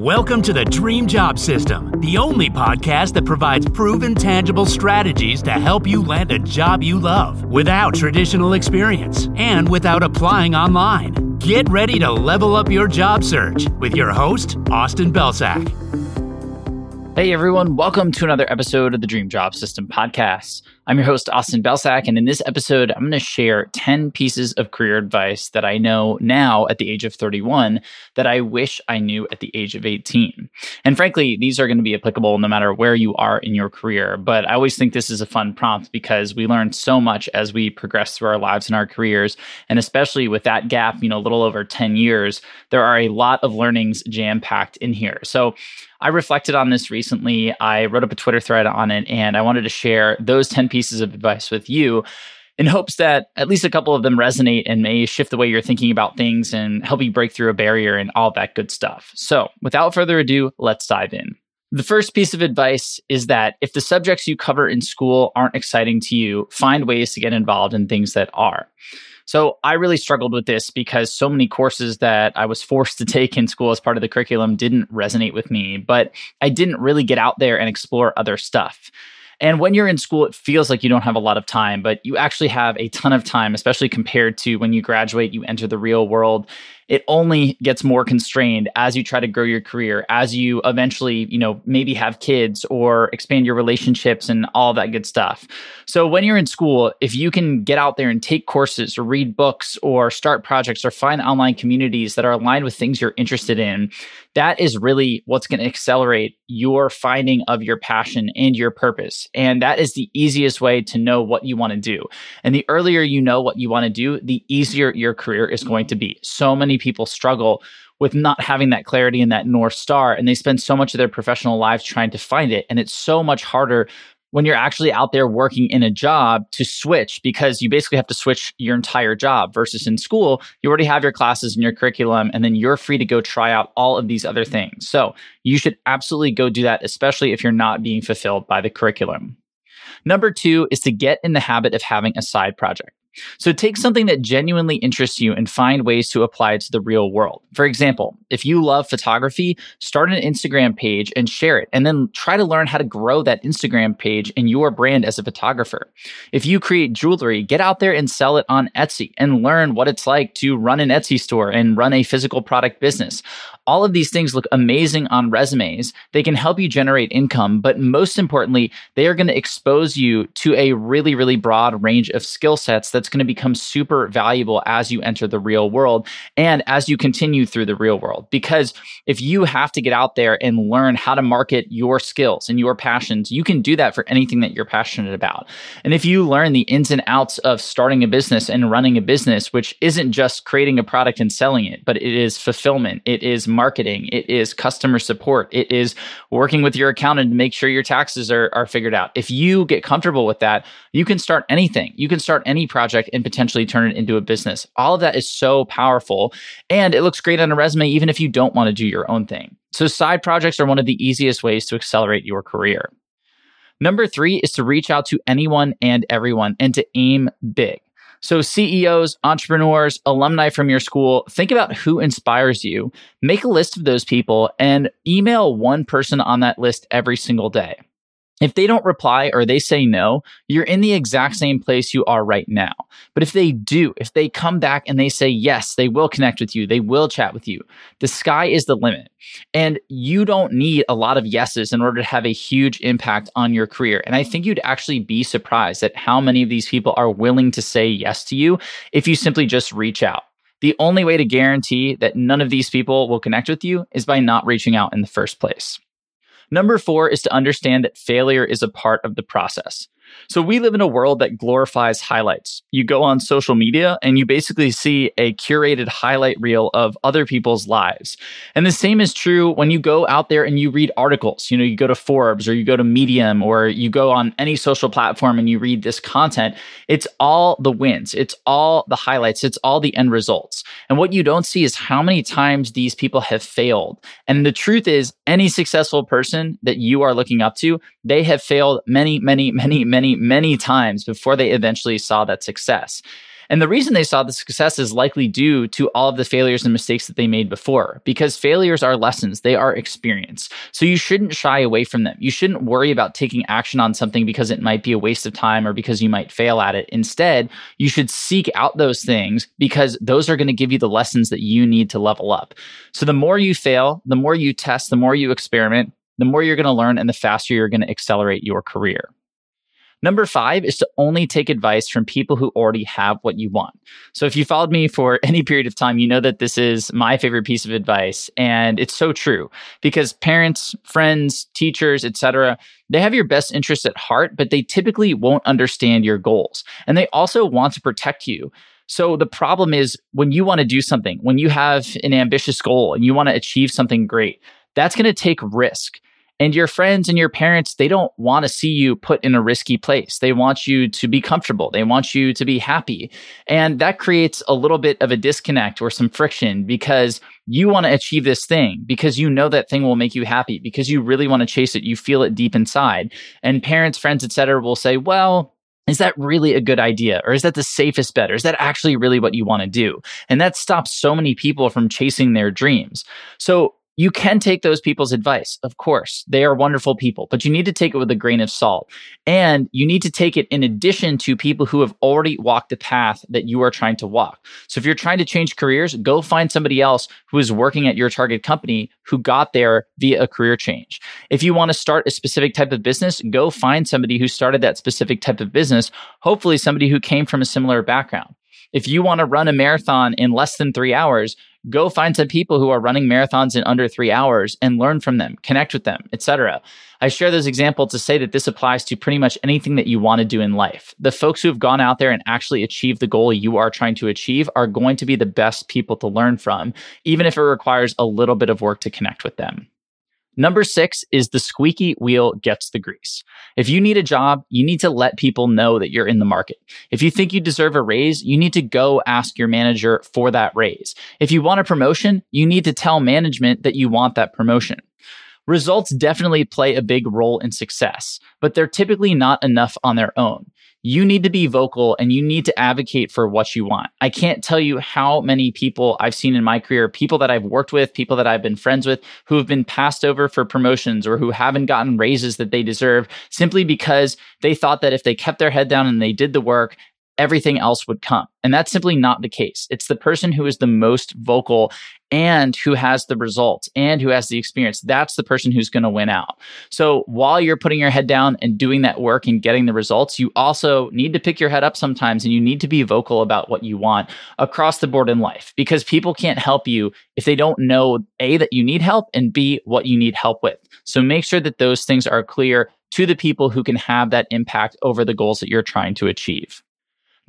Welcome to the Dream Job System, the only podcast that provides proven, tangible strategies to help you land a job you love without traditional experience and without applying online. Get ready to level up your job search with your host, Austin Belcak. Hey everyone, welcome to another episode of the Dream Job System podcast. I'm your host, Austin Belcak, and in this episode, I'm going to share 10 pieces of career advice that I know now at the age of 31 that I wish I knew at the age of 18. And frankly, these are going to be applicable no matter where you are in your career. But I always think this is a fun prompt because we learn so much as we progress through our lives and our careers. And especially with that gap, you know, a little over 10 years, there are a lot of learnings jam packed in here. So I reflected on this recently. I wrote up a Twitter thread on it and I wanted to share those 10 pieces of advice with you in hopes that at least a couple of them resonate and may shift the way you're thinking about things and help you break through a barrier and all that good stuff. So, without further ado, let's dive in. The first piece of advice is that if the subjects you cover in school aren't exciting to you, find ways to get involved in things that are. So I really struggled with this because so many courses that I was forced to take in school as part of the curriculum didn't resonate with me, but I didn't really get out there and explore other stuff. And when you're in school, it feels like you don't have a lot of time, but you actually have a ton of time, especially compared to when you graduate, you enter the real world it only gets more constrained as you try to grow your career, as you eventually, you know, maybe have kids or expand your relationships and all that good stuff. So when you're in school, if you can get out there and take courses or read books or start projects or find online communities that are aligned with things you're interested in, that is really what's going to accelerate your finding of your passion and your purpose. And that is the easiest way to know what you want to do. And the earlier you know what you want to do, the easier your career is going to be. So many people struggle with not having that clarity and that North Star. And they spend so much of their professional lives trying to find it. And it's so much harder when you're actually out there working in a job to switch because you basically have to switch your entire job versus in school, you already have your classes and your curriculum, and then you're free to go try out all of these other things. So you should absolutely go do that, especially if you're not being fulfilled by the curriculum. Number two is to get in the habit of having a side project. So take something that genuinely interests you and find ways to apply it to the real world. For example, if you love photography, start an Instagram page and share it, and then try to learn how to grow that Instagram page and your brand as a photographer. If you create jewelry, get out there and sell it on Etsy and learn what it's like to run an Etsy store and run a physical product business. All of these things look amazing on resumes. They can help you generate income, but most importantly, they are going to expose you to a really, really broad range of skill sets that's going to become super valuable as you enter the real world and as you continue through the real world. Because if you have to get out there and learn how to market your skills and your passions, you can do that for anything that you're passionate about. And if you learn the ins and outs of starting a business and running a business, which isn't just creating a product and selling it, but it is fulfillment, it is marketing, it is customer support, it is working with your accountant to make sure your taxes are, are figured out. If you get comfortable with that, you can start anything. You can start any project and potentially turn it into a business. All of that is so powerful and it looks great on a resume, even if you don't want to do your own thing. So, side projects are one of the easiest ways to accelerate your career. Number three is to reach out to anyone and everyone and to aim big. So, CEOs, entrepreneurs, alumni from your school, think about who inspires you. Make a list of those people and email one person on that list every single day. If they don't reply or they say no, you're in the exact same place you are right now. But if they do, if they come back and they say yes, they will connect with you, they will chat with you. The sky is the limit. And you don't need a lot of yeses in order to have a huge impact on your career. And I think you'd actually be surprised at how many of these people are willing to say yes to you if you simply just reach out. The only way to guarantee that none of these people will connect with you is by not reaching out in the first place. Number four is to understand that failure is a part of the process. So we live in a world that glorifies highlights. You go on social media and you basically see a curated highlight reel of other people's lives. And the same is true when you go out there and you read articles. You know, you go to Forbes or you go to Medium or you go on any social platform and you read this content. It's all the wins. It's all the highlights. It's all the end results. And what you don't see is how many times these people have failed. And the truth is any successful person that you are looking up to, they have failed many, many, many, many many, many times before they eventually saw that success. And the reason they saw the success is likely due to all of the failures and mistakes that they made before, because failures are lessons, they are experience. So you shouldn't shy away from them. You shouldn't worry about taking action on something because it might be a waste of time or because you might fail at it. Instead, you should seek out those things because those are going to give you the lessons that you need to level up. So the more you fail, the more you test, the more you experiment, the more you're going to learn and the faster you're going to accelerate your career. Number five is to only take advice from people who already have what you want. So if you followed me for any period of time, you know that this is my favorite piece of advice. And it's so true because parents, friends, teachers, etc., they have your best interests at heart, but they typically won't understand your goals. And they also want to protect you. So the problem is when you want to do something, when you have an ambitious goal and you want to achieve something great, that's going to take risk. And your friends and your parents, they don't want to see you put in a risky place. They want you to be comfortable. They want you to be happy. And that creates a little bit of a disconnect or some friction because you want to achieve this thing because you know that thing will make you happy because you really want to chase it. You feel it deep inside. And parents, friends, etc., will say, well, is that really a good idea? Or is that the safest bet? Or is that actually really what you want to do? And that stops so many people from chasing their dreams. So you can take those people's advice. Of course, they are wonderful people, but you need to take it with a grain of salt. And you need to take it in addition to people who have already walked the path that you are trying to walk. So if you're trying to change careers, go find somebody else who is working at your target company who got there via a career change. If you want to start a specific type of business, go find somebody who started that specific type of business, hopefully somebody who came from a similar background. If you want to run a marathon in less than three hours, go find some people who are running marathons in under three hours and learn from them, connect with them, etc. I share this example to say that this applies to pretty much anything that you want to do in life. The folks who have gone out there and actually achieved the goal you are trying to achieve are going to be the best people to learn from, even if it requires a little bit of work to connect with them. Number six is the squeaky wheel gets the grease. If you need a job, you need to let people know that you're in the market. If you think you deserve a raise, you need to go ask your manager for that raise. If you want a promotion, you need to tell management that you want that promotion. Results definitely play a big role in success, but they're typically not enough on their own you need to be vocal and you need to advocate for what you want. I can't tell you how many people I've seen in my career, people that I've worked with, people that I've been friends with, who have been passed over for promotions or who haven't gotten raises that they deserve simply because they thought that if they kept their head down and they did the work, everything else would come. And that's simply not the case. It's the person who is the most vocal and who has the results and who has the experience. That's the person who's going to win out. So while you're putting your head down and doing that work and getting the results, you also need to pick your head up sometimes and you need to be vocal about what you want across the board in life because people can't help you if they don't know A, that you need help and B, what you need help with. So make sure that those things are clear to the people who can have that impact over the goals that you're trying to achieve.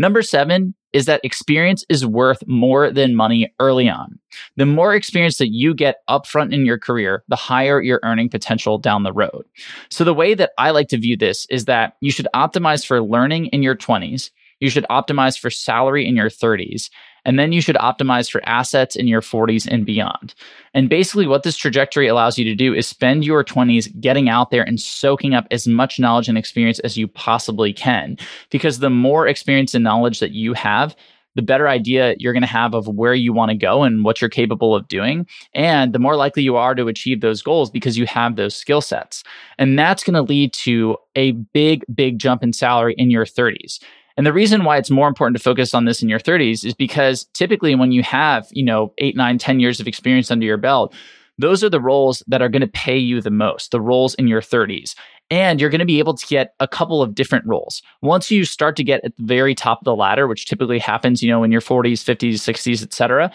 Number seven is that experience is worth more than money early on. The more experience that you get upfront in your career, the higher your earning potential down the road. So, the way that I like to view this is that you should optimize for learning in your 20s, you should optimize for salary in your 30s, and then you should optimize for assets in your 40s and beyond. And basically, what this trajectory allows you to do is spend your 20s getting out there and soaking up as much knowledge and experience as you possibly can. Because the more experience and knowledge that you have, the better idea you're going to have of where you want to go and what you're capable of doing. And the more likely you are to achieve those goals because you have those skill sets. And that's going to lead to a big, big jump in salary in your 30s. And the reason why it's more important to focus on this in your 30s is because typically when you have, you know, eight, nine, 10 years of experience under your belt, those are the roles that are going to pay you the most, the roles in your 30s. And you're going to be able to get a couple of different roles. Once you start to get at the very top of the ladder, which typically happens, you know, in your 40s, 50s, 60s, et cetera,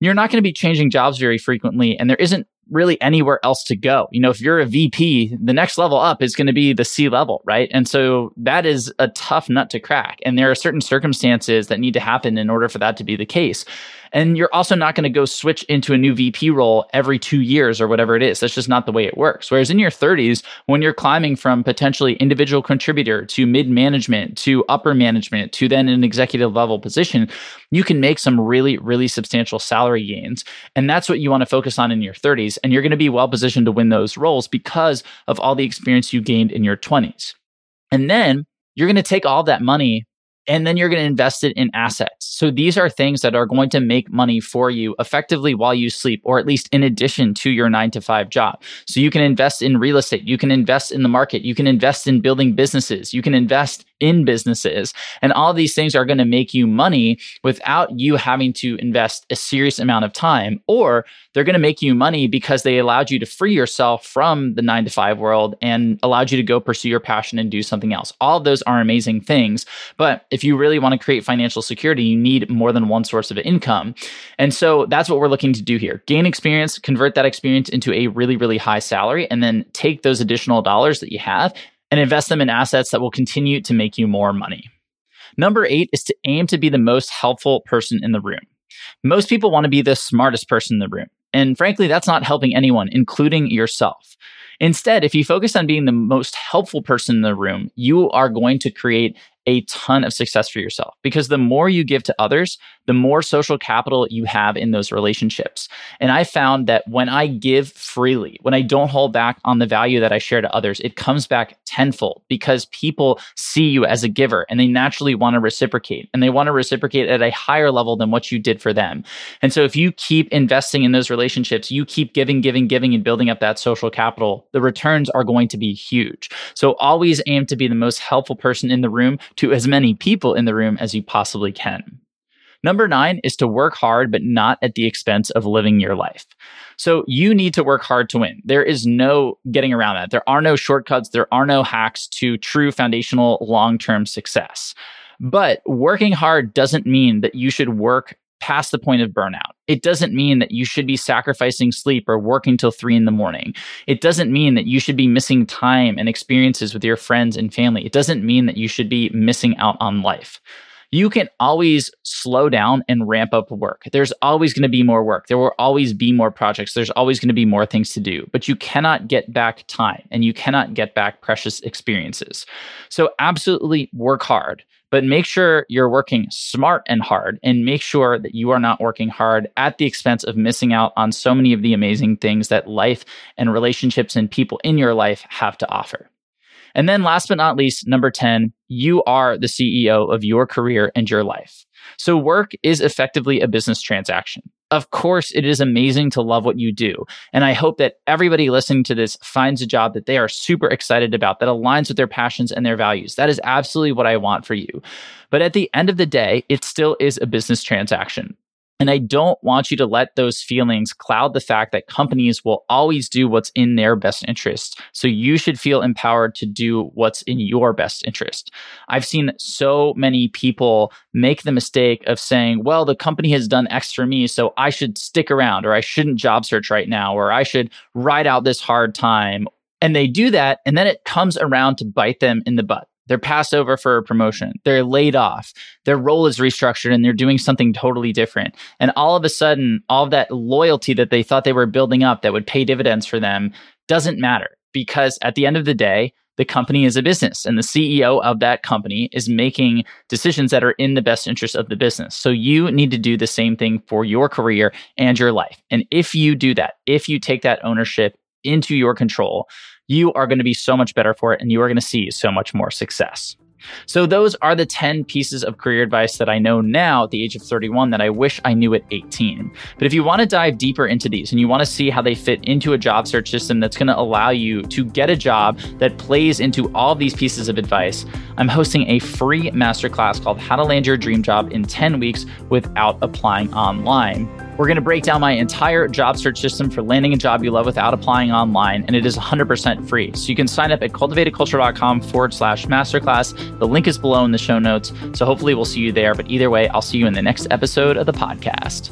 you're not going to be changing jobs very frequently. And there isn't really anywhere else to go. You know, if you're a VP, the next level up is going to be the C level, right? And so that is a tough nut to crack. And there are certain circumstances that need to happen in order for that to be the case. And you're also not going to go switch into a new VP role every two years or whatever it is. That's just not the way it works. Whereas in your 30s, when you're climbing from potentially individual contributor to mid management to upper management to then an executive level position, you can make some really, really substantial salary gains. And that's what you want to focus on in your 30s. And you're going to be well positioned to win those roles because of all the experience you gained in your 20s. And then you're going to take all that money and then you're going to invest it in assets. So these are things that are going to make money for you effectively while you sleep, or at least in addition to your nine to five job. So you can invest in real estate, you can invest in the market, you can invest in building businesses, you can invest in businesses. And all these things are going to make you money without you having to invest a serious amount of time, or they're going to make you money because they allowed you to free yourself from the nine to five world and allowed you to go pursue your passion and do something else. All of those are amazing things. But if you really want to create financial security, you need more than one source of income. And so that's what we're looking to do here gain experience, convert that experience into a really, really high salary, and then take those additional dollars that you have and invest them in assets that will continue to make you more money. Number eight is to aim to be the most helpful person in the room. Most people want to be the smartest person in the room. And frankly, that's not helping anyone, including yourself. Instead, if you focus on being the most helpful person in the room, you are going to create a ton of success for yourself because the more you give to others, the more social capital you have in those relationships. And I found that when I give freely, when I don't hold back on the value that I share to others, it comes back tenfold because people see you as a giver and they naturally want to reciprocate and they want to reciprocate at a higher level than what you did for them. And so if you keep investing in those relationships, you keep giving, giving, giving, and building up that social capital, the returns are going to be huge. So always aim to be the most helpful person in the room to as many people in the room as you possibly can. Number nine is to work hard, but not at the expense of living your life. So you need to work hard to win. There is no getting around that. There are no shortcuts. There are no hacks to true foundational long term success. But working hard doesn't mean that you should work past the point of burnout. It doesn't mean that you should be sacrificing sleep or working till three in the morning. It doesn't mean that you should be missing time and experiences with your friends and family. It doesn't mean that you should be missing out on life. You can always slow down and ramp up work. There's always going to be more work. There will always be more projects. There's always going to be more things to do, but you cannot get back time and you cannot get back precious experiences. So, absolutely work hard but make sure you're working smart and hard and make sure that you are not working hard at the expense of missing out on so many of the amazing things that life and relationships and people in your life have to offer. And then last but not least, number 10, you are the CEO of your career and your life. So work is effectively a business transaction. Of course, it is amazing to love what you do. And I hope that everybody listening to this finds a job that they are super excited about, that aligns with their passions and their values. That is absolutely what I want for you. But at the end of the day, it still is a business transaction. And I don't want you to let those feelings cloud the fact that companies will always do what's in their best interest. So you should feel empowered to do what's in your best interest. I've seen so many people make the mistake of saying, well, the company has done X for me, so I should stick around, or I shouldn't job search right now, or I should ride out this hard time. And they do that, and then it comes around to bite them in the butt. They're passed over for a promotion. They're laid off. Their role is restructured and they're doing something totally different. And all of a sudden, all that loyalty that they thought they were building up that would pay dividends for them doesn't matter because at the end of the day, the company is a business and the CEO of that company is making decisions that are in the best interest of the business. So you need to do the same thing for your career and your life. And if you do that, if you take that ownership into your control, you are going to be so much better for it and you are going to see so much more success. So, those are the 10 pieces of career advice that I know now at the age of 31 that I wish I knew at 18. But if you want to dive deeper into these and you want to see how they fit into a job search system that's going to allow you to get a job that plays into all of these pieces of advice, I'm hosting a free masterclass called How to Land Your Dream Job in 10 Weeks Without Applying Online. We're going to break down my entire job search system for landing a job you love without applying online, and it is 100% free. So you can sign up at cultivatedculture.com forward slash masterclass. The link is below in the show notes. So hopefully we'll see you there. But either way, I'll see you in the next episode of the podcast.